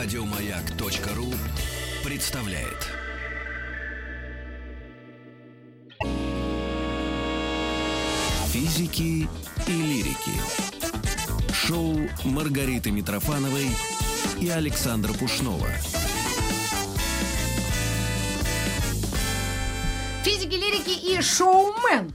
Радиомаяк.ру представляет. Физики и лирики. Шоу Маргариты Митрофановой и Александра Пушнова. Физики, лирики и шоумен.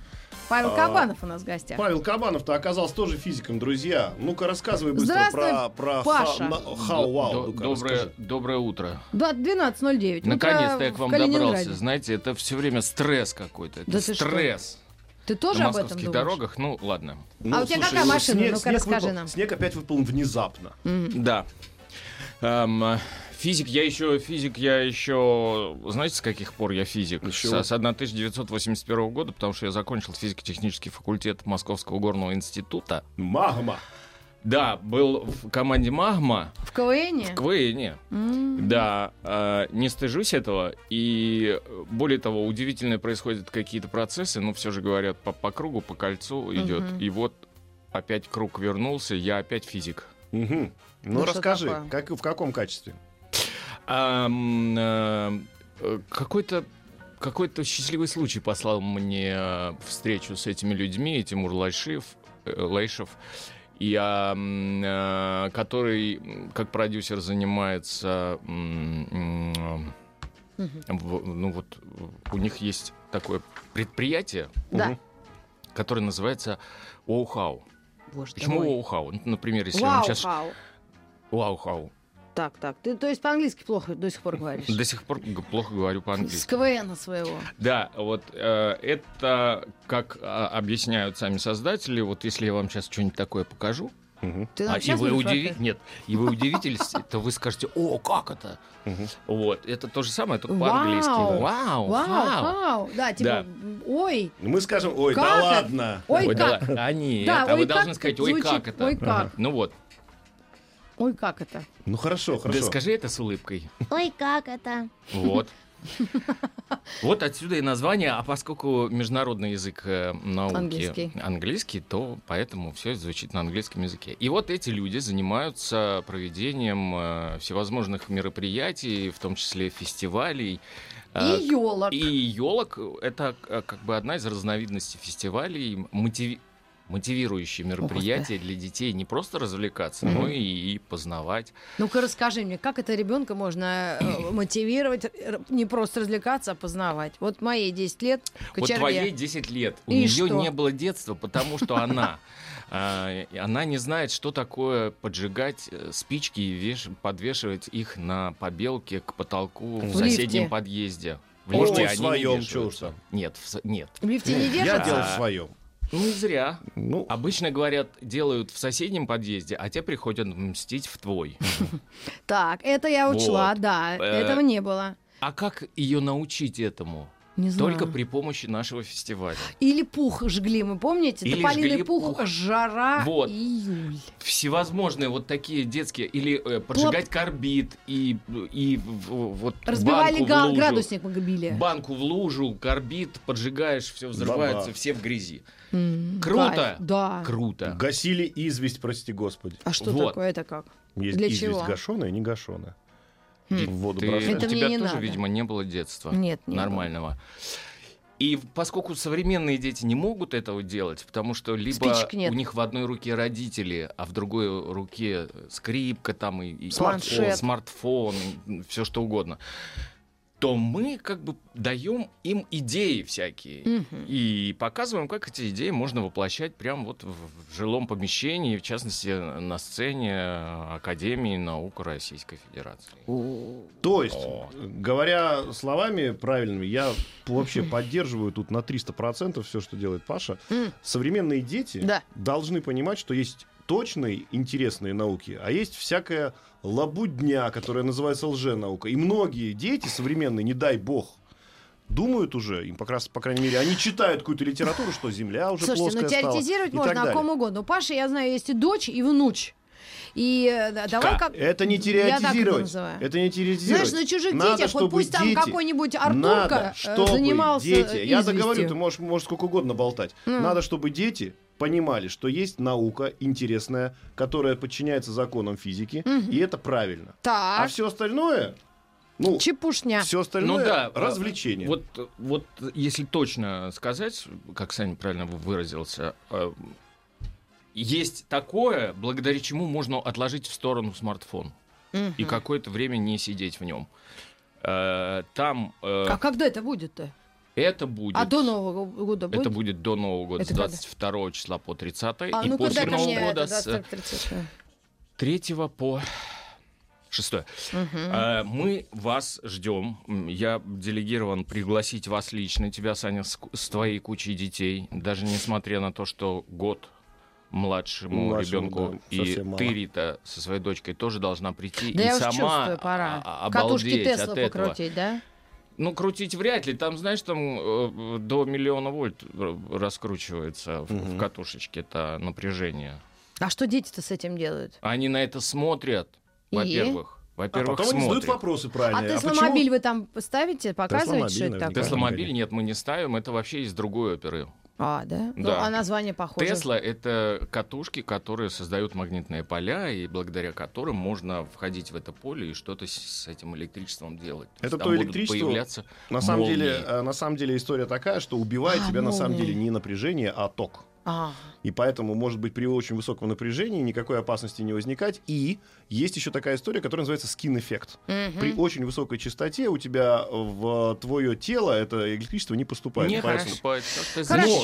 Павел А, Кабанов у нас в гостях. Павел Кабанов-то оказался тоже физиком, друзья. Ну-ка, рассказывай быстро про, про Паша. хау-вау. Доброе, доброе утро. Да, 12.09. Наконец-то я к вам добрался. Знаете, это все время стресс какой-то. Это Да стресс. Ты тоже На об этом московских думаешь? дорогах, ну ладно. Ну, А у тебя какая ну, машина? снег- Ну-ка, расскажи выпал- нам. Снег опять выпал внезапно. Да. Эм, физик, я еще физик, я еще, знаете, с каких пор я физик? С, с 1981 года, потому что я закончил физико-технический факультет Московского горного института. Магма. Да, был в команде Магма В КВН? в КВНе. М. Да, э, не стыжусь этого. И более того, удивительно происходят какие-то процессы, ну, все же говорят, по, по кругу, по кольцу идет. Мгм. И вот опять круг вернулся, я опять физик. Мгм. Ну, Ну, расскажи, как, в каком качестве? Э, э, какой-то какой-то счастливый случай послал мне э, встречу с этими людьми, Тимур Лайшев, э, Лайшев и, который как продюсер занимается в- ну вот у них есть такое предприятие, Да. Которое называется Оухау. Почему. Оухау? Например, если я вам Вау, сейчас... хау. Так, так. Ты, то есть по-английски плохо до сих пор говоришь? До сих пор плохо говорю С по-английски. КВН своего. Да, вот э, это, как а, объясняют сами создатели, вот если я вам сейчас что-нибудь такое покажу. Ты а, и вы не удиви... фотограф- нет, и вы удивитесь, то вы скажете, о, как это? Вот, это то же самое, только по-английски. Вау, Вау, вау. вау. Да, типа, Да. ой, Мы скажем, ой, Как да это? ладно. ой, Ой, да как. ладно. А нет, Да, а вы как должны сказать, ой, звучит, как это? ой, как. Ну вот, Ой, как это? Ну, хорошо, хорошо. да скажи это с улыбкой. Ой, как это? Вот. Вот отсюда и название, а поскольку международный язык э, науки Английский. английский, то поэтому все звучит на английском языке. И вот эти люди занимаются проведением э, всевозможных мероприятий, в том числе фестивалей. э, И елок. и елок это э, как бы одна из разновидностей фестивалей, мотиви- мотивирующие мероприятия для детей не просто развлекаться, но и, и познавать. Ну-ка расскажи мне, как это ребенка можно э, мотивировать, не просто развлекаться, а познавать? Вот моей 10 лет, Вот кочерге. твоей 10 лет. У И нее что? не было детства, потому что она а, она не знает, что такое поджигать э, спички и веш- подвешивать их на побелке к потолку в, В соседнем лифте. подъезде. В лифте в они уж вешаются. там. Нет, в нет. В лифте не Я вешаться? делал в своем. Ну, зря. Ну, Обычно говорят, делают в соседнем подъезде, а те приходят мстить в твой. Так, это я учла, да, Э, этого не было. А как ее научить этому? Не знаю. Только при помощи нашего фестиваля. Или пух жгли, мы помните? Или Тополиный жгли пух, пух. жара, Вот. июль. всевозможные вот такие детские или э, поджигать карбид и и в- вот Разбивали банку в га- лужу. градусник мы били. банку в лужу карбид поджигаешь все взрывается Баба. все в грязи М, Круто? кайф, Да. круто гасили известь, прости господи. А что Вот. такое это как? Есть Для известь чего? гашеная, не гашеная. Хм. В воду Ты- бросаешь. Это у мне тебя не тоже надо. видимо не было детства Нет, не нормального и поскольку современные дети не могут этого делать, потому что либо у них в одной руке родители, а в другой руке скрипка там и, и Планшет. смартфон, все что угодно, то мы как бы даем им идеи всякие. Мгм. И показываем, как эти идеи можно воплощать прямо вот в, жилом помещении, в частности, на сцене Академии наук Российской Федерации. То есть, О. говоря словами правильными, я вообще поддерживаю тут на 300% все, что делает Паша. Современные дети Да. должны понимать, что есть точные интересные науки, а есть всякая лабудня, которая называется лженаука. И многие дети современные, не дай бог, думают уже, им, по, крас- по крайней мере, они читают какую-то литературу, что Земля уже Слушайте, ну плоская стала, теоретизировать и можно так о ком угодно. У Паши, я знаю, есть и дочь, и внуч. И э, да, давай Как? как... Это не Я так это теоретизировать. Это не теоретизировать. Знаешь, на чужих Надо, детях, вот пусть там дети- какой-нибудь Артурка Надо, э, чтобы занимался дети... Я договорю, ты можешь, можешь сколько угодно болтать. М. Надо, чтобы дети понимали, что есть наука интересная, которая подчиняется законам физики, и это правильно. Так, А все остальное, ну, чепушня. все остальное Ну да, развлечение. Вот, вот если точно сказать, как Саня правильно выразился, э, есть такое, благодаря чему можно отложить в сторону смартфон Мгм. и какое-то время не сидеть в нем. Э, Там э, А когда это будет-то? Это будет. А до Нового года будет? Это будет до Нового года, Это с когда? 22 числа по 30 А, и ну после когда Нового мне года это, с 23 3 по 6. Э, Мы вас ждем. Я делегирован пригласить вас лично, тебя, Саня, с, с твоей кучей детей, даже несмотря на то, что год младшему, Младшему, ребенку да, и совсем мало. ты, Рита, со своей дочкой тоже должна прийти Да и я сама чувствую, пора. а- а- Катушки обалдеть Тесла от этого. покрутить, да? Ну, крутить вряд ли. Там, знаешь, там э, до миллиона вольт раскручивается в, в катушечке это напряжение. А что дети-то с этим делают? Они на это смотрят, И? во-первых. а Во-первых, потом они задают смотрят. вопросы А правильные. Тесломобиль вы там поставите, показываете, что это такое? Тесломобиль нет, мы не ставим, это вообще из другой оперы. А, да? Ну, Да. а название похоже. Тесла — это катушки, которые создают магнитные поля, и благодаря которым можно входить в это поле и что-то с- этим электричеством делать. То Это то электричество, появляться На самом, молнии. деле, э, на самом деле история такая, что убивает А, тебя на самом молнии. деле не напряжение, а ток. А, И поэтому, может быть, при очень высоком напряжении никакой опасности не возникать. И есть еще такая история, которая называется скин-эффект. мгм. При очень высокой частоте у тебя в твое тело это электричество не поступает. Не Поэтому- поступает.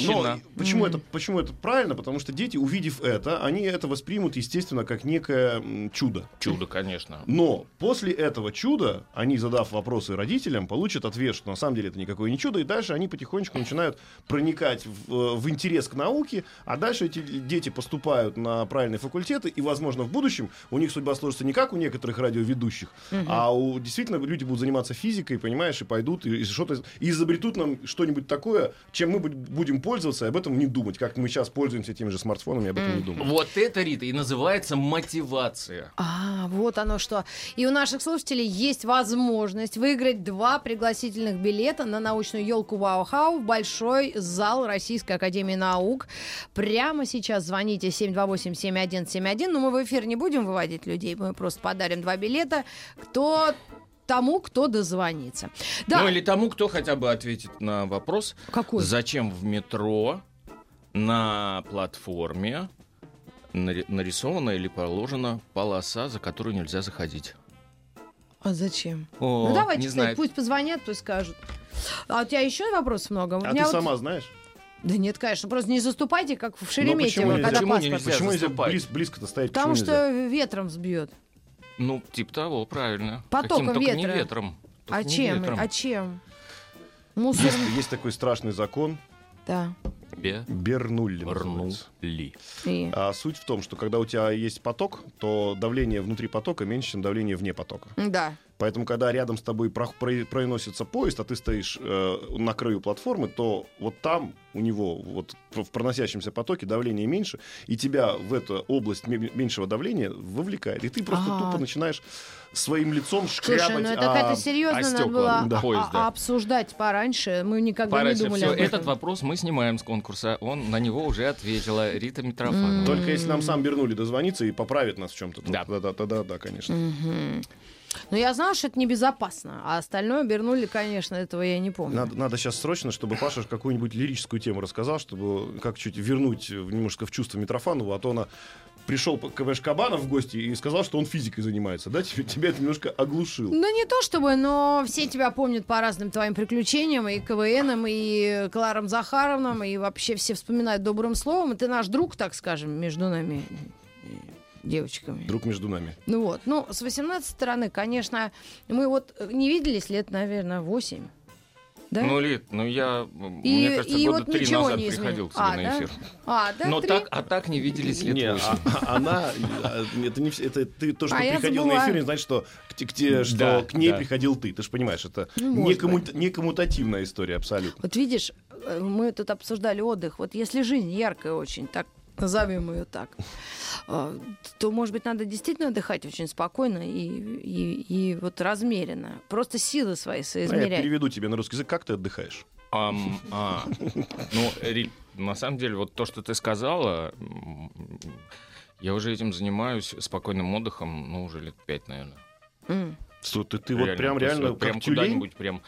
Но, но почему, Мгм. это, почему это правильно? Потому что дети, увидев это, они это воспримут, естественно, как некое чудо. Чудо, конечно. Но после этого чуда, они, задав вопросы родителям, получат ответ, что на самом деле это никакое не чудо, и дальше они потихонечку начинают проникать в, э, в интерес к науке, а дальше эти дети поступают на правильные факультеты, и, возможно, в будущем у них судьба сложится не как у некоторых радиоведущих, а у действительно люди будут заниматься физикой, понимаешь, и пойдут, и, и что-то и изобретут нам что-нибудь такое, чем мы будем пользоваться, и об этом не думать, как мы сейчас пользуемся теми же смартфонами, и об этом не думаем. Вот это, Рита, и называется мотивация. А, вот оно что. И у наших слушателей есть возможность выиграть два пригласительных билета на научную елку Вау-Хау в большой зал Российской Академии Наук. Прямо сейчас звоните 728-7171. Но мы в эфир не будем выводить людей, мы просто подарим два билета. Кто тому, кто дозвонится. Да, Ну или тому, кто хотя бы ответит на вопрос, какой? зачем в метро на платформе нари- нарисована или положена полоса, за которую нельзя заходить. А зачем? О, ну давайте, не кстати, знает. пусть позвонят, пусть скажут. А у тебя еще вопросов много? У А меня ты вот- сама знаешь? Да нет, конечно, просто не заступайте, как в Шереметьево, почему когда Почему паспорт. нельзя? Почему нельзя заступать? близ- близко-то стоять? Потому Почему нельзя? что ветром взбьет. Ну, типа того, правильно. Потоком Каким, только не ветра. ветром. А не чем? ветром. А чем? Мусор. Есть, есть такой страшный закон Да. Бе- Бернулли. называется. Рнули. И- А суть в том, что когда у тебя есть поток, то давление внутри потока меньше, чем давление вне потока. Да. Поэтому, когда рядом с тобой про- про- проносится поезд, а ты стоишь э, на краю платформы, то вот там у него вот в проносящемся потоке давление меньше, и тебя в эту область ме- меньшего давления вовлекает. И ты просто Ага. тупо начинаешь своим лицом шкрябать. Слушай, ну а- это какая-то серьезно а надо было да, а- поезда. а- обсуждать пораньше. Мы никогда Пора не думали все. об этом. Этот вопрос мы снимаем с конкурса. Он на него уже ответила Рита Митрофанова. Только если нам сам Бернули дозвонится и поправит нас в чем-то. Да. Да, да, да, да, конечно. Но я знала, что это небезопасно. А остальное обернули, конечно, этого я не помню. Надо, надо сейчас срочно, чтобы Паша какую-нибудь лирическую тему рассказал, чтобы как чуть вернуть немножко в чувство Митрофанову, а то она пришел, конечно, Кабанов в гости и сказал, что он физикой занимается, да? Тебя, тебя это немножко оглушило. Ну, не то чтобы, но все тебя помнят по разным твоим приключениям, и КВНам, и Кларом Захаровным, и вообще все вспоминают добрым словом. И ты наш друг, так скажем, между нами девочками. Друг между нами. Ну вот, ну, с 18 стороны, конечно, мы вот э, не виделись лет, наверное, 8. Да? Ну, Лид, ну я, И- мне кажется, и года вот три назад не приходил к тебе А, на да? эфир. А, да, Но три? так, а так не виделись лет Не, восемь. а- а она, а, это не все, это ты то, что А приходил на эфир, не значит, что, к, к те- что Да, к ней да. приходил ты. Ты же понимаешь, это Ну, не, может комму- не коммутативная история абсолютно. Вот видишь, э, мы тут обсуждали отдых. Вот если жизнь яркая очень, так назовем ее так, э, то, может быть, надо действительно отдыхать очень спокойно и, и, и вот размеренно. Просто силы свои А я соизмерять. переведу тебе на русский язык, как ты отдыхаешь. Ам, а. Ну, Рит, на самом деле, вот то, что ты сказала, я уже этим занимаюсь спокойным отдыхом, ну, уже лет пять, наверное. М. Слушай, ты, ты вот прям реально как прям тюлень? куда-нибудь прям...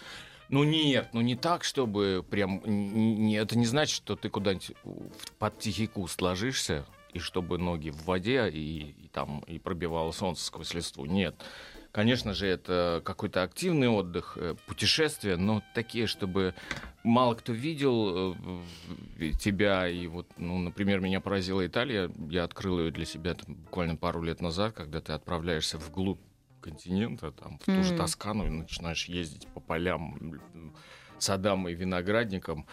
Ну нет, ну не так, чтобы прям... н- н- Это не значит, что ты куда-нибудь под тихий куст ложишься, и чтобы ноги в воде, и, и там и пробивало солнце сквозь листву. Нет. Конечно же, это какой-то активный отдых, э, путешествия, но такие, чтобы мало кто видел э, тебя. И вот, ну, например, меня поразила Италия. Я открыл ее для себя там, буквально пару лет назад, когда ты отправляешься вглубь континента, там, в ту же. Тоскану, и начинаешь ездить по полям, садам и виноградникам.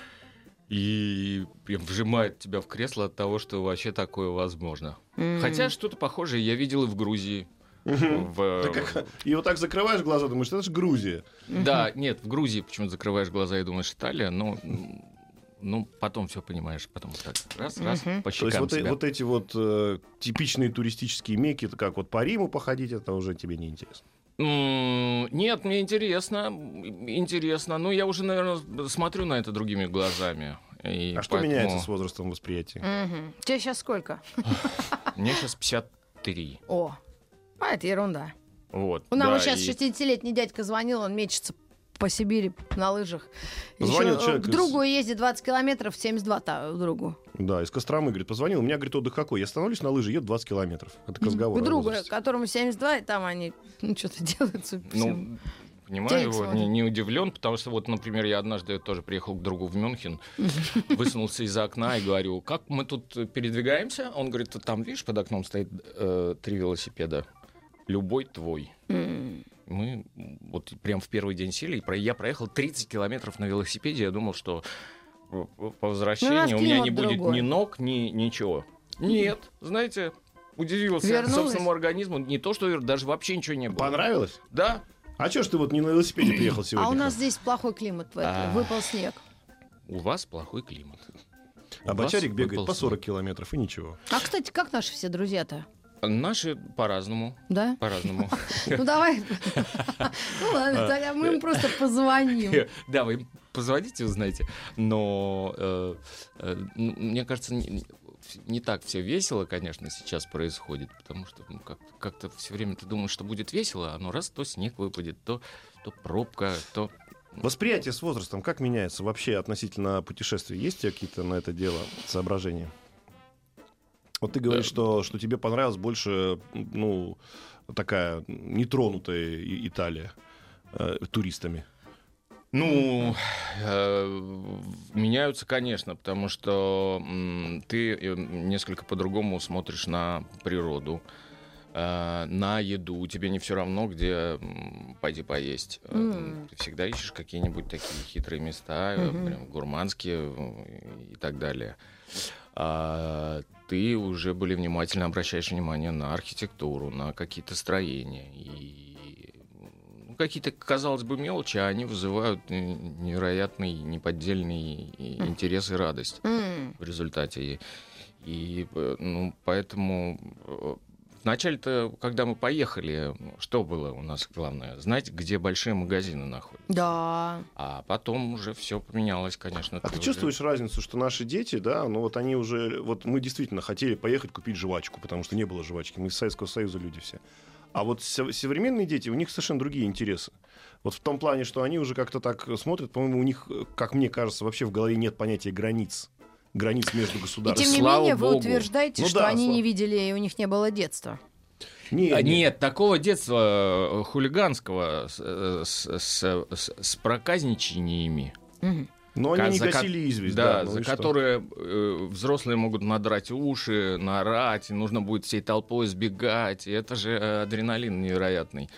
И прям вжимает тебя в кресло от того, что вообще такое возможно. М. Хотя что-то похожее я видел и в Грузии. В- Да как- И вот так закрываешь глаза, думаешь, это же Грузия. Да, нет, в Грузии почему-то закрываешь глаза и думаешь Италия, но ну, потом все понимаешь, потом так раз, раз, Мгм. по То есть вот, э- себя. вот эти вот э, типичные туристические меки, это как вот по Риму походить, это уже тебе не интересно. Нет, мне интересно, интересно. Ну, я уже, наверное, смотрю на это другими глазами. И А что поэтому меняется с возрастом восприятия? Мгм. Тебе сейчас сколько? Мне сейчас 53. О, а это ерунда. Вот. У нас да, вот сейчас и- 60-летний дядька звонил, он мечется по Сибири на лыжах. Звонил Ещё, э, человек к из- другу ездит 20 километров, 72 та, другу. Да, из Костромы, говорит, позвонил, у меня, говорит, отдых какой? Я становлюсь на лыжи, еду 20 километров. Это к разговору. К другу, которому 72, и там они ну, что-то делают. Ну, понимаю его, не, не удивлен, потому что вот, например, я однажды тоже приехал к другу в Мюнхен, высунулся из окна и говорю, как мы тут передвигаемся? Он говорит, там, видишь, под окном стоит э, три велосипеда. Любой твой. М. Мы вот прям в первый день сели, и про- я проехал 30 километров на велосипеде. Я думал, что по по возвращении у меня не будет другой. ни ног, ни ничего. Нет, знаете, удивился Вернулась? собственному организму. Не то, что даже вообще ничего не было. Понравилось? Да, А что ж ты вот не на велосипеде приехал сегодня? А у нас здесь плохой климат. А. выпал снег. у вас плохой климат. А бочарик бегает по снег. 40 километров, и ничего. А, кстати, как наши все друзья-то? Наши по-разному. Да? По-разному. Ну давай. Ну ладно, тогда мы им просто позвоним. Да, вы им позвоните, узнаете. Но э, э, ну, мне кажется, не, так все весело, конечно, сейчас происходит, потому что ну, как- как-то все время ты думаешь, что будет весело, а ну раз то снег выпадет, то, то пробка, то... Восприятие с возрастом как меняется вообще относительно путешествий? Есть у тебя какие-то на это дело соображения? Вот ты говоришь, Э, что, что тебе понравилась больше, ну, такая нетронутая Италия э, туристами. Ну, э, меняются, конечно, потому что м, ты э, несколько по-другому смотришь на природу, э, на еду. Тебе не все равно, где пойти поесть. Э, М. Ты всегда ищешь какие-нибудь такие хитрые места, э, Мгм. прям гурманские э, и так далее. А ты уже более внимательно обращаешь внимание на архитектуру, на какие-то строения. И ну, какие-то, казалось бы, мелочи, а они вызывают э, невероятный, неподдельный интерес и радость М. в результате. И, и, э, ну, поэтому э, вначале-то, когда мы поехали, что было у нас главное? Знать, где большие магазины находятся. Да. А потом уже все поменялось, конечно. А ты уже- чувствуешь разницу, что наши дети, да, ну вот они уже, вот мы действительно хотели поехать купить жвачку, потому что не было жвачки, мы из Советского Союза люди все. А вот со- современные дети, у них совершенно другие интересы. Вот в том плане, что они уже как-то так смотрят, по-моему, у них, как мне кажется, вообще в голове нет понятия границ. Границ между И государствами. тем не Слава менее, вы богу. утверждаете, Ну что да, они слава- не видели, и у них не было детства. Не, А, не. Нет, такого детства э, хулиганского с, э, с, с- с- с проказничаниями. Но они не ко- гасили известь, да, да. ну за и что? которые э, взрослые могут надрать уши, наорать, и нужно будет всей толпой сбегать. И это же э, адреналин невероятный.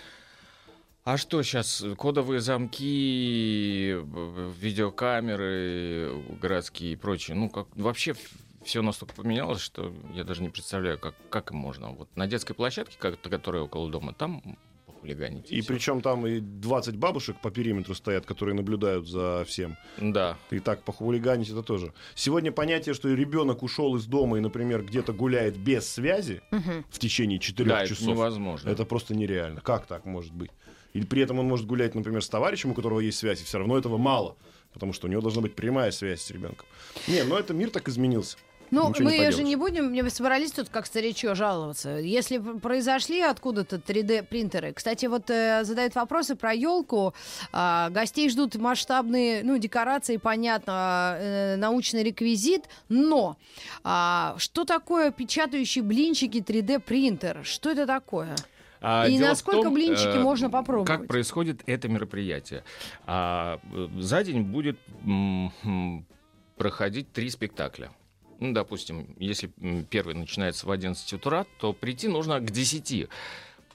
А что сейчас? Кодовые замки, видеокамеры городские и прочее. Ну, как вообще все настолько поменялось, что я даже не представляю, как, как им можно. Вот на детской площадке, как- которая около дома, там похулиганить. И всё. причем там и 20 бабушек по периметру стоят, которые наблюдают за всем. Да. И так похулиганить это тоже. Сегодня понятие, что ребенок ушел из дома и, например, где-то гуляет без связи Мгм. в течение четырех Да, это часов. невозможно. Это просто нереально. Как так может быть? И при этом он может гулять, например, с товарищем, у которого есть связь, и все равно этого мало. потому что у него должна быть прямая связь с ребенком. Не, но это мир так изменился. Ну, Ничего не мы же поделаешь. не будем, не собрались тут как старичье жаловаться. Если произошли откуда-то 3D-принтеры. Кстати, вот э, задают вопросы про елку. гостей ждут масштабные, ну, декорации, понятно, э, научный реквизит. Но а, что такое печатающие блинчики 3D-принтер? Что это такое? А И насколько том, блинчики э, можно попробовать? Как происходит это мероприятие? А, э, за день будет м, проходить три спектакля. Ну, допустим, если первый начинается в 11 утра, то прийти нужно к 10.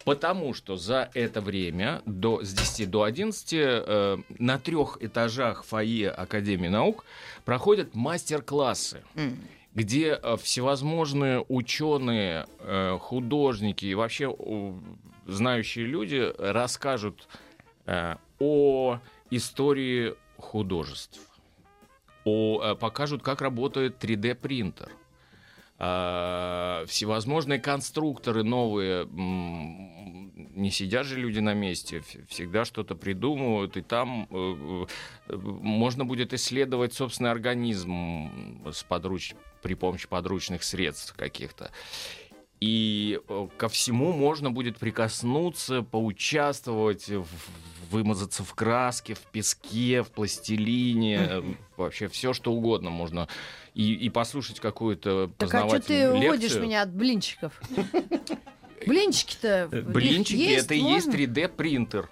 Потому что за это время до, с 10 до 11 э, на трех этажах фойе Академии наук проходят мастер-классы где э, всевозможные ученые, э, художники и вообще знающие люди расскажут э, о истории художеств, о, покажут, как работает 3D-принтер. А, всевозможные конструкторы новые, не сидят же люди на месте, всегда что-то придумывают, и там э, э, можно будет исследовать собственный организм с подруч- при помощи подручных средств каких-то. И э, ко всему можно будет прикоснуться, поучаствовать, в- вымазаться в краске, в песке, в пластилине, э, вообще все что угодно можно. И, и послушать какую-то Так а что ты познавательную уводишь лекцию. меня от блинчиков? Блинчики-то Блинчики есть это и есть можно? 3D-принтер.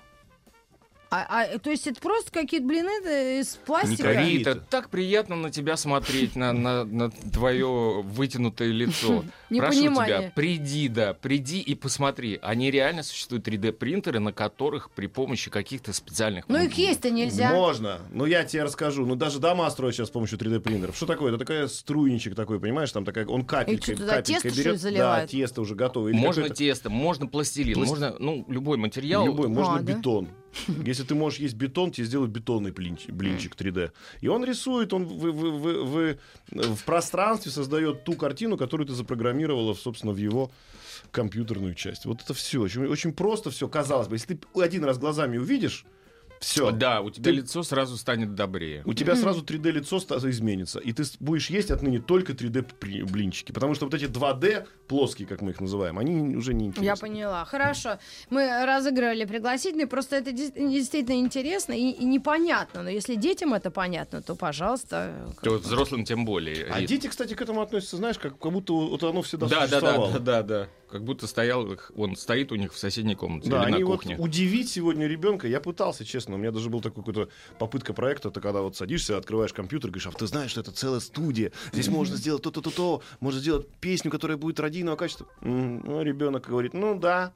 А, а, то есть это просто какие-то блины из пластика? Рита, Рита. так приятно на тебя смотреть, на, на, на твое вытянутое лицо. Прошу Непонимание. тебя, приди, да, приди и посмотри. Они реально существуют 3D-принтеры, на которых при помощи каких-то специальных... Ну их есть-то нельзя. Можно. Ну, я тебе расскажу. Ну, даже дома строят сейчас с помощью 3D-принтеров. Что такое? Это такая струйничек такой, понимаешь? Там такая, он капелькой, И что, туда капелькой берет. Да, тесто уже готовое. Или Можно тесто, можно пластилин, Пласт- можно, ну, любой материал. Любой, можно А, да? бетон. Если ты можешь есть бетон, тебе сделают бетонный блинчик, блинчик 3D. И он рисует, он в, в- в- в- в пространстве создает ту картину, которую ты запрограммировала, собственно, в его компьютерную часть. Вот это все. Очень, очень просто все, казалось бы. Если ты один раз глазами увидишь, все. Да, у тебя Ты- лицо сразу станет добрее. У тебя сразу 3D лицо изменится, и ты будешь есть отныне только 3D при- блинчики, потому что вот эти 2D плоские, как мы их называем, они уже не интересны. Я поняла. Хорошо. Мы разыгрывали пригласительные. Просто это действительно интересно и, и непонятно. Но если детям это понятно, то, пожалуйста. То взрослым тем более. А дети, кстати, к этому относятся, знаешь, как, как будто вот оно всегда да, да, да, существовало. да, да, да. Как будто стоял, их- он стоит у них в соседней комнате Да, или на вот кухне. удивить сегодня ребенка, я пытался, честно, у меня даже был такой какой-то попытка проекта, это когда вот садишься, открываешь компьютер, говоришь, а ты знаешь, что это целая студия, здесь можно сделать то-то, то-то, можно сделать песню, которая будет радийного качества. Ну, ребенок говорит, ну да.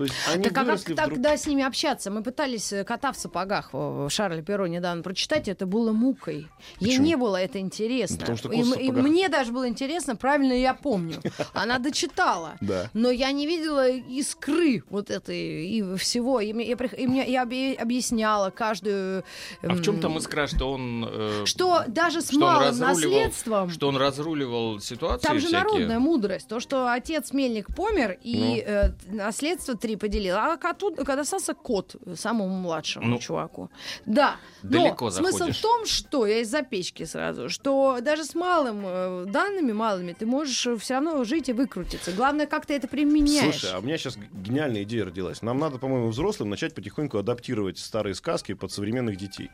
То есть они Так а как вдруг- тогда с ними общаться? Мы пытались э, «Кота в сапогах» э, Шарля Перо недавно прочитать, это было мукой. Ей Почему? не было это интересно. Ну, потому что и, «Кот в м- и сапогах». мне даже было интересно, правильно я помню. Она дочитала. Да. Но я не видела искры вот этой и всего. И, мне- я, и мне, я объ- объясняла каждую... А в чем м, там искра, что он... э, Что даже с что он малым разруливал- наследством... Что он разруливал ситуации Там же всякие? народная мудрость. То, что отец Мельник помер, и Ну. э, наследство три поделил. А коту, когда остался кот, самому младшему Ну, чуваку. Да. далеко Но смысл заходишь. в том, что я из-за печки сразу, что даже с малым э, данными малыми ты можешь все равно жить и выкрутиться. Главное, как ты это применяешь. Слушай, а у меня сейчас гениальная идея родилась. Нам надо, по-моему, взрослым начать потихоньку адаптировать старые сказки под современных детей.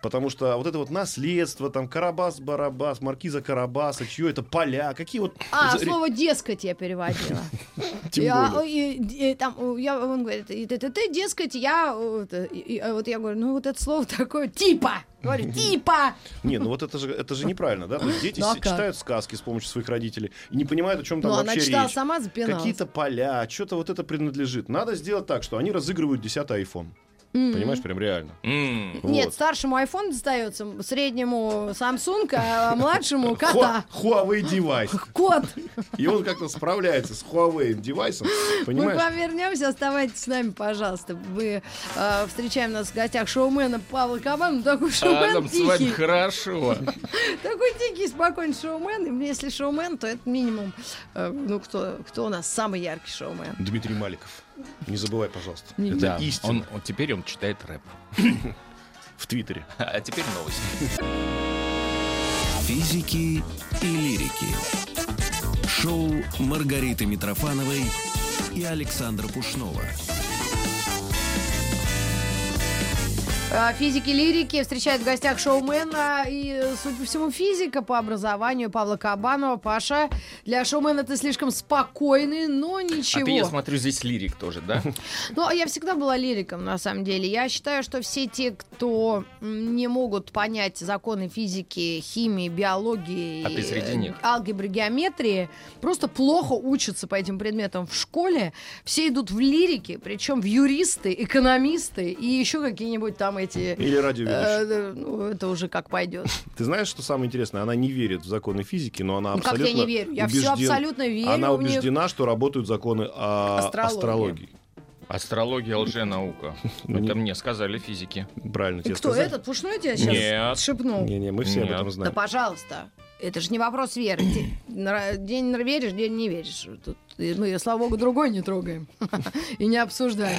Потому что вот это вот наследство, там, Карабас-Барабас, Маркиза Карабаса, чье это поля, какие вот... А, слово «дескать» я переводила. Тем более. там, я, он говорит, ты, дескать, я... э, а вот я говорю, ну вот это слово такое, типа. Говорю, типа. Не, ну вот это же, это же неправильно, да? То есть дети Ну, а читают сказки с помощью своих родителей и не понимают, о чем там Ну, она вообще читала речь. сама, запиналась. Какие-то поля, что-то вот это принадлежит. Надо сделать так, что они разыгрывают 10 iPhone. Понимаешь, прям реально. Нет, Вот. старшему iPhone достается, среднему Samsung, а младшему кота. Huawei девайс. Кот. И он как-то справляется с Huawei девайсом. Мы Понимаешь? повернемся, оставайтесь с нами, пожалуйста. Мы э, встречаем нас в гостях шоумена Павла Кабана. Ну, Такой А шоумен нам с вами тихий. хорошо. Такой тихий, спокойный шоумен. И если шоумен, то это минимум... э, ну, кто, кто у нас самый яркий шоумен? Дмитрий Маликов. Не забывай, пожалуйста. Не- Это Да, истина. он, он- теперь он читает рэп. в Твиттере. А теперь новости. Физики и лирики. Шоу Маргариты Митрофановой и Александра Пушнова. А, Физики лирики встречают в гостях шоумена и, судя по всему, физика по образованию Павла Кабанова. Паша, для шоумена ты слишком спокойный, но ничего. А ты, я смотрю, здесь лирик тоже, да? Ну, я всегда была лириком, на самом деле. Я считаю, что все те, кто не могут понять законы физики, химии, биологии, А них? алгебры, геометрии, просто плохо учатся по этим предметам в школе. Все идут в лирики, причем в юристы, экономисты и еще какие-нибудь там эти... Или радиоведущий. э, ну, это уже как пойдет. Ты знаешь, что самое интересное? Она не верит в законы физики, но она Ну, как абсолютно я не верю? Я все убежден- абсолютно верю Она в них. убеждена, что работают законы а, Астрологии. астрологии. Астрология лженаука. Ну, Это мне сказали физики. Правильно тебе кто этот? Пушной тебя сейчас Нет. шепнул? Не-не, мы все об этом Да знаем. пожалуйста. Это же не вопрос веры. День веришь, день не веришь. Тут мы, слава богу, другой не трогаем и не обсуждаем.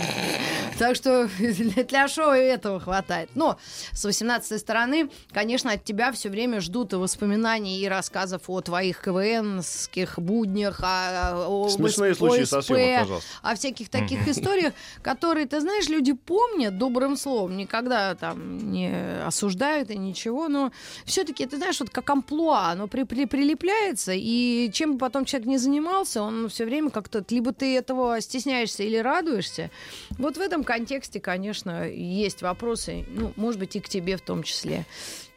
Так что для шоу и этого хватает. Но с 18 стороны, конечно, от тебя все время ждут и воспоминаний и рассказов о твоих КВНских буднях, о, о Смешные ОСП, случаи со съемок, пожалуйста. о всяких таких историях, которые, ты знаешь, люди помнят добрым словом, никогда там не осуждают и ничего, но все-таки, ты знаешь, вот как амплуа, оно при- при- прилепляется, и чем бы потом человек не занимался, он все время как-то, либо ты этого стесняешься или радуешься. Вот в этом контексте, конечно, есть вопросы, ну, может быть, и к тебе в том числе.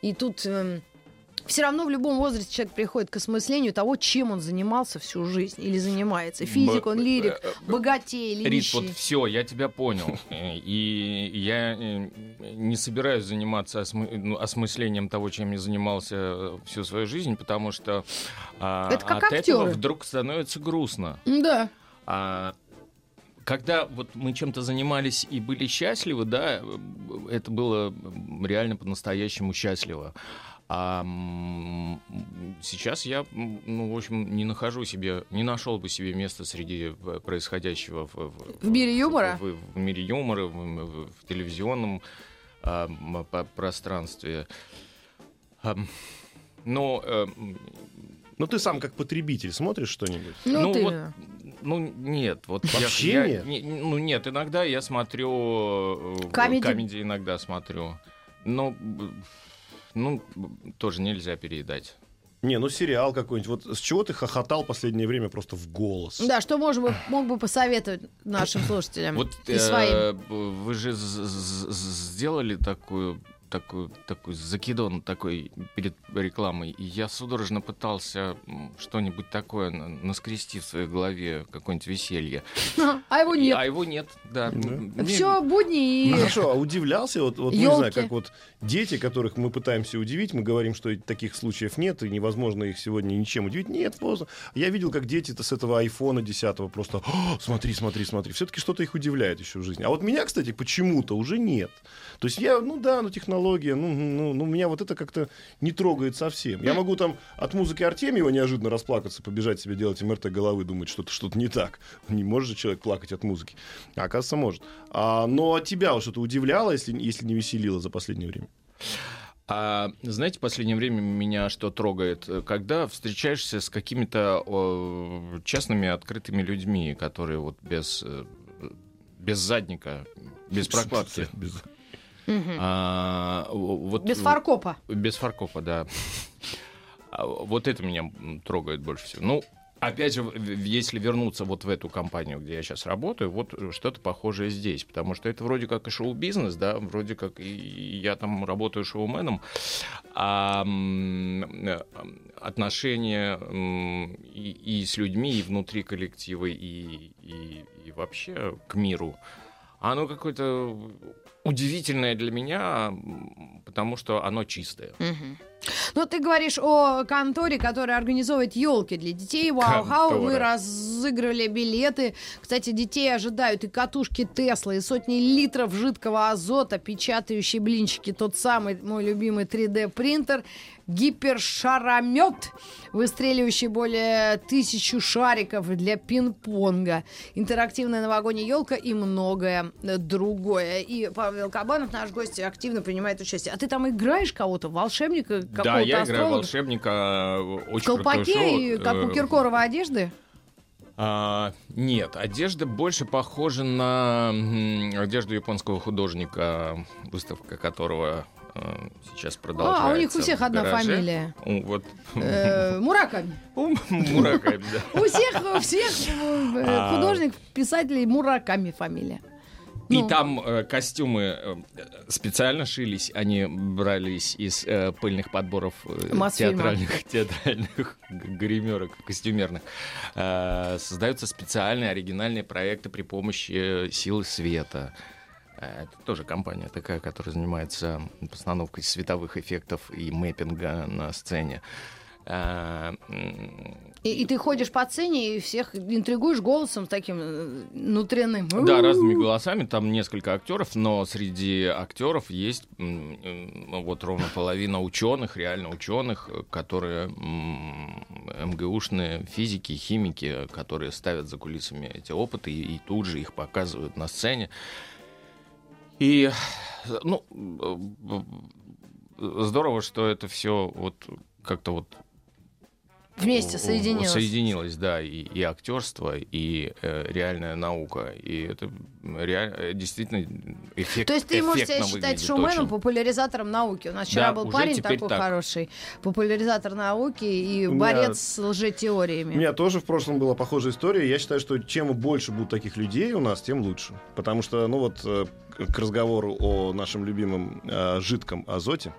И тут... все равно в любом возрасте человек приходит к осмыслению того, чем он занимался всю жизнь или занимается. Физик, он лирик, богатей или Рит, вот все, я тебя понял. Э, И я э, не собираюсь заниматься ну, осмыслением того, чем я занимался э, всю свою жизнь, потому что а, Это как от этого актеры. вдруг становится грустно. Да. А когда вот мы чем-то занимались и были счастливы, да, э, это было реально по-настоящему счастливо. А сейчас я, ну, в общем, не нахожу себе, не нашел бы себе места среди э, происходящего в, В мире юмора? в, в мире юмора, в, в- в телевизионном а, по- пространстве. Ам, Но м, Ну ты сам как потребитель смотришь что-нибудь? Ну, Ну, ты... вот Ну, нет. Вот я- Вообще я, нет? не- ну, нет, иногда я смотрю... э, Комеди? комедии иногда смотрю. Но, э, ну, тоже нельзя переедать. Не, ну сериал какой-нибудь. Вот с чего ты хохотал последнее время просто в голос? Да, что можем, мог бы посоветовать нашим слушателям Вот и э, своим? вы же сделали такую такую, такой закидон такой перед рекламой, и я судорожно пытался что-нибудь такое на- наскрести в своей голове, какое-нибудь веселье. А его нет. А его нет, да. Все будни Ну и... хорошо, а удивлялся, вот, вот ну, не знаю, как вот дети, которых мы пытаемся удивить, мы говорим, что таких случаев нет, и невозможно их сегодня ничем удивить. Нет, поздно. Я видел, как дети-то с этого айфона 10 просто «О, смотри, смотри, смотри. Все-таки что-то их удивляет еще в жизни. А вот меня, кстати, почему-то уже нет. То есть я, ну да, ну технология, ну, ну, ну меня вот это как-то не трогает совсем. Я могу там от музыки Артемьева неожиданно расплакаться, побежать себе делать МРТ головы, думать, что-то что-то не так. Не может же человек плакать от музыки. А оказывается, может. А, но тебя вот что-то удивляло, если, если не веселило за последнее время? А знаете, в последнее время меня что трогает? Когда встречаешься с какими-то о, частными открытыми людьми, которые вот без, э, без задника, без прокладки. Без- А, вот, Без фаркопа. Без фаркопа, да. А Вот это меня трогает больше всего. Ну, опять же, если вернуться вот в эту компанию, где я сейчас работаю, вот что-то похожее здесь. Потому что это вроде как и шоу-бизнес, да, вроде как и я там работаю шоуменом, а э, отношения и, и с людьми, и внутри коллектива, и, и, и вообще к миру, оно какое-то удивительное для меня, потому что оно чистое. Мгм. Ну, ты говоришь о конторе, которая организовывает елки для детей. Вау, хау, мы разыграли билеты. Кстати, детей ожидают и катушки Тесла, и сотни литров жидкого азота, печатающие блинчики, тот самый мой любимый 3D-принтер, гипершаромет, выстреливающий более тысячу шариков для пинг-понга, интерактивная новогодняя елка и многое другое. И Павел Кабанов, наш гость, активно принимает участие. А ты там играешь кого-то, волшебника, Да, я играю волшебника. э, В Очень крутое колпаке, и, как у Э, Киркорова одежды? А, нет, одежда больше похожа на одежду японского художника, выставка которого э, сейчас продолжается. А, у них у в всех одна фамилия. У, Вот Мураками. у Мураками, да. У всех, у всех А. художник, писателей Мураками фамилия. И Ну. там э, костюмы э, специально шились, они брались из э, пыльных подборов э, театральных, театральных гримерок, костюмерных. Э, создаются специальные оригинальные проекты при помощи э, силы света. Э, Это тоже компания такая, которая занимается постановкой световых эффектов и мэппинга на сцене. Э, И, и ты ходишь по сцене и всех интригуешь голосом таким э, внутренним. Да, разными голосами, там несколько актеров, но среди актеров есть м, вот ровно половина ученых, реально ученых, э, которые МГУшные физики, химики, которые ставят за кулисами эти опыты и, и тут же их показывают на сцене. И, э, ну, э, э, здорово, что это все вот как-то вот Вместе соединилось. Соединилось, да, и, и актерство, и э, реальная наука. И это реально, э, действительно эффект, То есть ты можешь себя считать шоуменом, очень. популяризатором науки. У нас вчера Да, был парень такой так. хороший, популяризатор науки и меня- борец с лжетеориями. У меня тоже в прошлом была похожая история. Я считаю, что чем больше будет таких людей у нас, тем лучше. Потому что, ну вот, э, к к разговору о нашем любимом э, жидком азоте,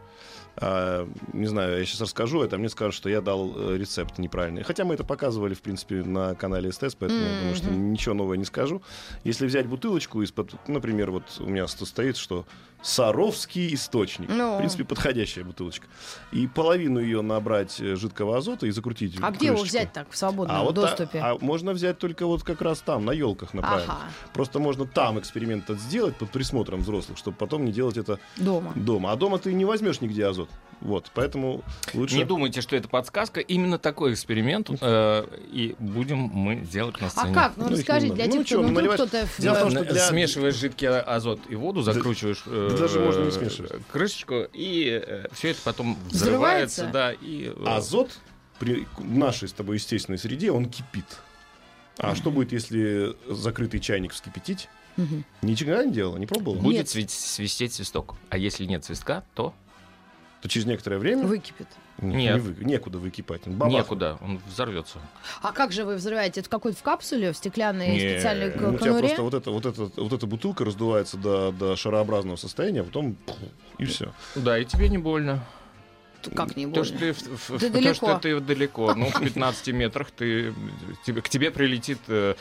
э, не знаю, я сейчас расскажу это, а мне скажут, что я дал э, рецепт неправильный. Хотя мы это показывали, в принципе, на канале СТС, поэтому я думаю, что ничего нового не скажу. Если взять бутылочку из-под, например, вот у меня тут стоит, что Саровский источник. Ну. В принципе, подходящая бутылочка. И половину ее набрать э, жидкого азота и закрутить А где его взять так в свободном А вот доступе? а можно взять только вот как раз там, на елках направить. Ага, Просто можно там эксперимент сделать под присмотром взрослых, чтобы потом не делать это дома. дома. А дома ты не возьмешь нигде азот. Вот, поэтому лучше... Не думайте, что это подсказка. Именно такой эксперимент э, и будем мы делать на А сцене. как? Ну, Ну, расскажи, их для немного. тех, Ну, кто, ну, наливать- кто-то... в- Дело в том, что для- Смешиваешь жидкий азот и воду, закручиваешь э, Даже можно не смешивать. крышечку, и все это потом Взрывается? взрывается, да, и э, Азот при нашей с тобой естественной среде, он кипит. А что будет, если закрытый чайник вскипятить? Мгм. Ничего не делала, не пробовала? Нет. будет свис- свистеть свисток. А если нет свистка, то То через некоторое время Выкипит. не- Нет. не вы- некуда выкипать. Он бабах. некуда, он взорвется. А как же вы взрываете? Это в какой-то в капсуле, в стеклянной Не, специальной Ну, у тебя конуре? просто вот эта, вот, эта, вот эта бутылка раздувается до, до шарообразного состояния, а потом пф, и все. Да, и тебе не больно. Как не То, что ты, в- в- Ты то, далеко. что ты далеко, ну, в 15 метрах ты, тебе, к тебе прилетит э,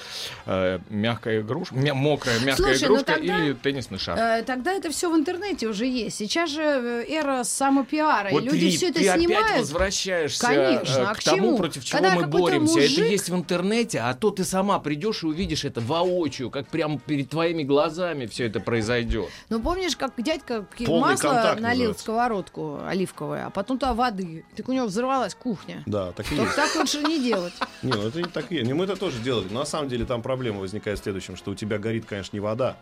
э, мягкая игрушка, мя- мокрая мягкая Слушай, ну игрушка тогда- или теннисный шар. Э, Тогда это все в интернете уже есть. Сейчас же э, эра самопиара, и Вот люди ты, все это ты опять снимают. возвращаешься Конечно, э, а к, к тому, чему? против чего Когда мы боремся. Это мужик- есть в интернете, а то ты сама придешь и увидишь это воочию, как прямо перед твоими глазами все это произойдет. Ну, помнишь, как дядька Полный масло налил в называется. сковородку оливковое, а потом туда воды. Так у него взорвалась кухня. Да, так и Только есть. так лучше не делать. Не, ну это не так и есть. Мы это тоже делали. Но на самом деле там проблема возникает в следующем, что у тебя горит, конечно, не вода,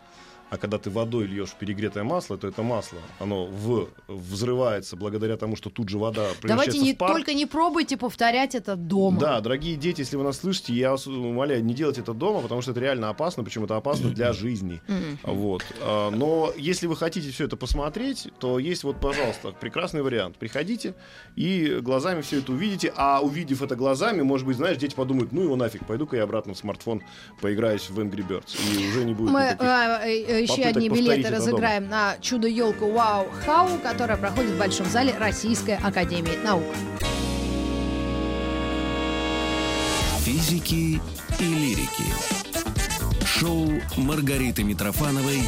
а когда ты водой льешь в перегретое масло, то это масло, оно в, взрывается благодаря тому, что тут же вода Давайте не, в пар. только не пробуйте повторять это дома. Да, дорогие дети, если вы нас слышите, я вас умоляю, не делайте это дома, потому что это реально опасно, причем это опасно для жизни. Вот. А, Но если вы хотите все это посмотреть, то есть вот, пожалуйста, прекрасный вариант. Приходите и глазами все это увидите, а увидев это глазами, может быть, знаешь, дети подумают, ну его нафиг, пойду-ка я обратно в смартфон поиграюсь в Angry Birds. И уже не будет Мы никаких... еще одни билеты разыграем на чудо-елку Вау Хау, которая проходит в Большом зале Российской Академии Наук. Физики и лирики. Шоу Маргариты Митрофановой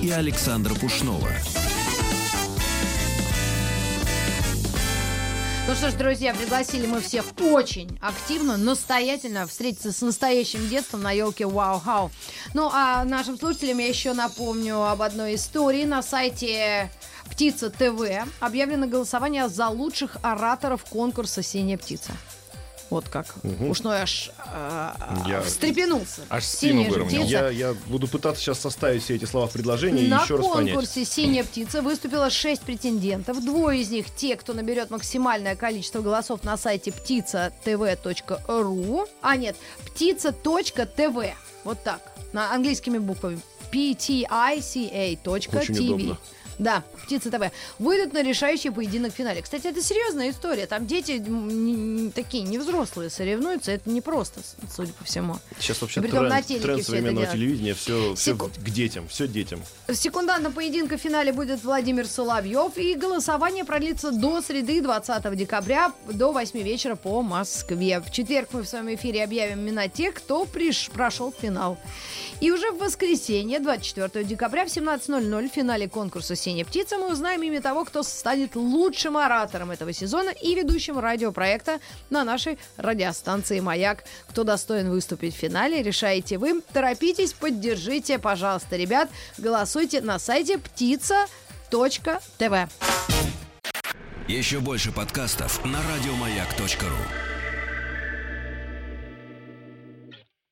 и Александра Пушнова. Ну что ж, друзья, пригласили мы всех очень активно, настоятельно встретиться с настоящим детством на елке Вау Хау. Ну а нашим слушателям я еще напомню об одной истории. На сайте Птица ТВ объявлено голосование за лучших ораторов конкурса «Синяя птица». Вот как. Мгм. Уж ну аж э, Я- встрепенулся. Аж Синяя птица. Я, я буду пытаться сейчас составить все эти слова в предложение и На еще раз понять. конкурсе «Синяя птица» выступило 6 претендентов. Двое из них те, кто наберет максимальное количество голосов на сайте птица.тв.ру. А нет, птица.тв. Вот так. На английскими буквами. ptica.tv. Да, Птица ТВ. Выйдут на решающий поединок в финале. Кстати, это серьезная история. Там дети не- такие невзрослые соревнуются. Это не просто, судя по всему. Сейчас вообще Притом на тренд, телеке тренд современного делают. телевидения, все, Секу- к детям, все детям. Секундантом поединка в финале будет Владимир Соловьев. И голосование продлится до среды 20 декабря до 8 вечера по Москве. В четверг мы в своем эфире объявим имена тех, кто приш- прошел финал. И уже в воскресенье, 24 декабря в 17.00 в финале конкурса «Синяя птица» мы узнаем имя того, кто станет лучшим оратором этого сезона и ведущим радиопроекта на нашей радиостанции «Маяк». Кто достоин выступить в финале, решаете вы. Торопитесь, поддержите, пожалуйста, ребят. Голосуйте на сайте птица.тв. Еще больше подкастов на радиомаяк.ру.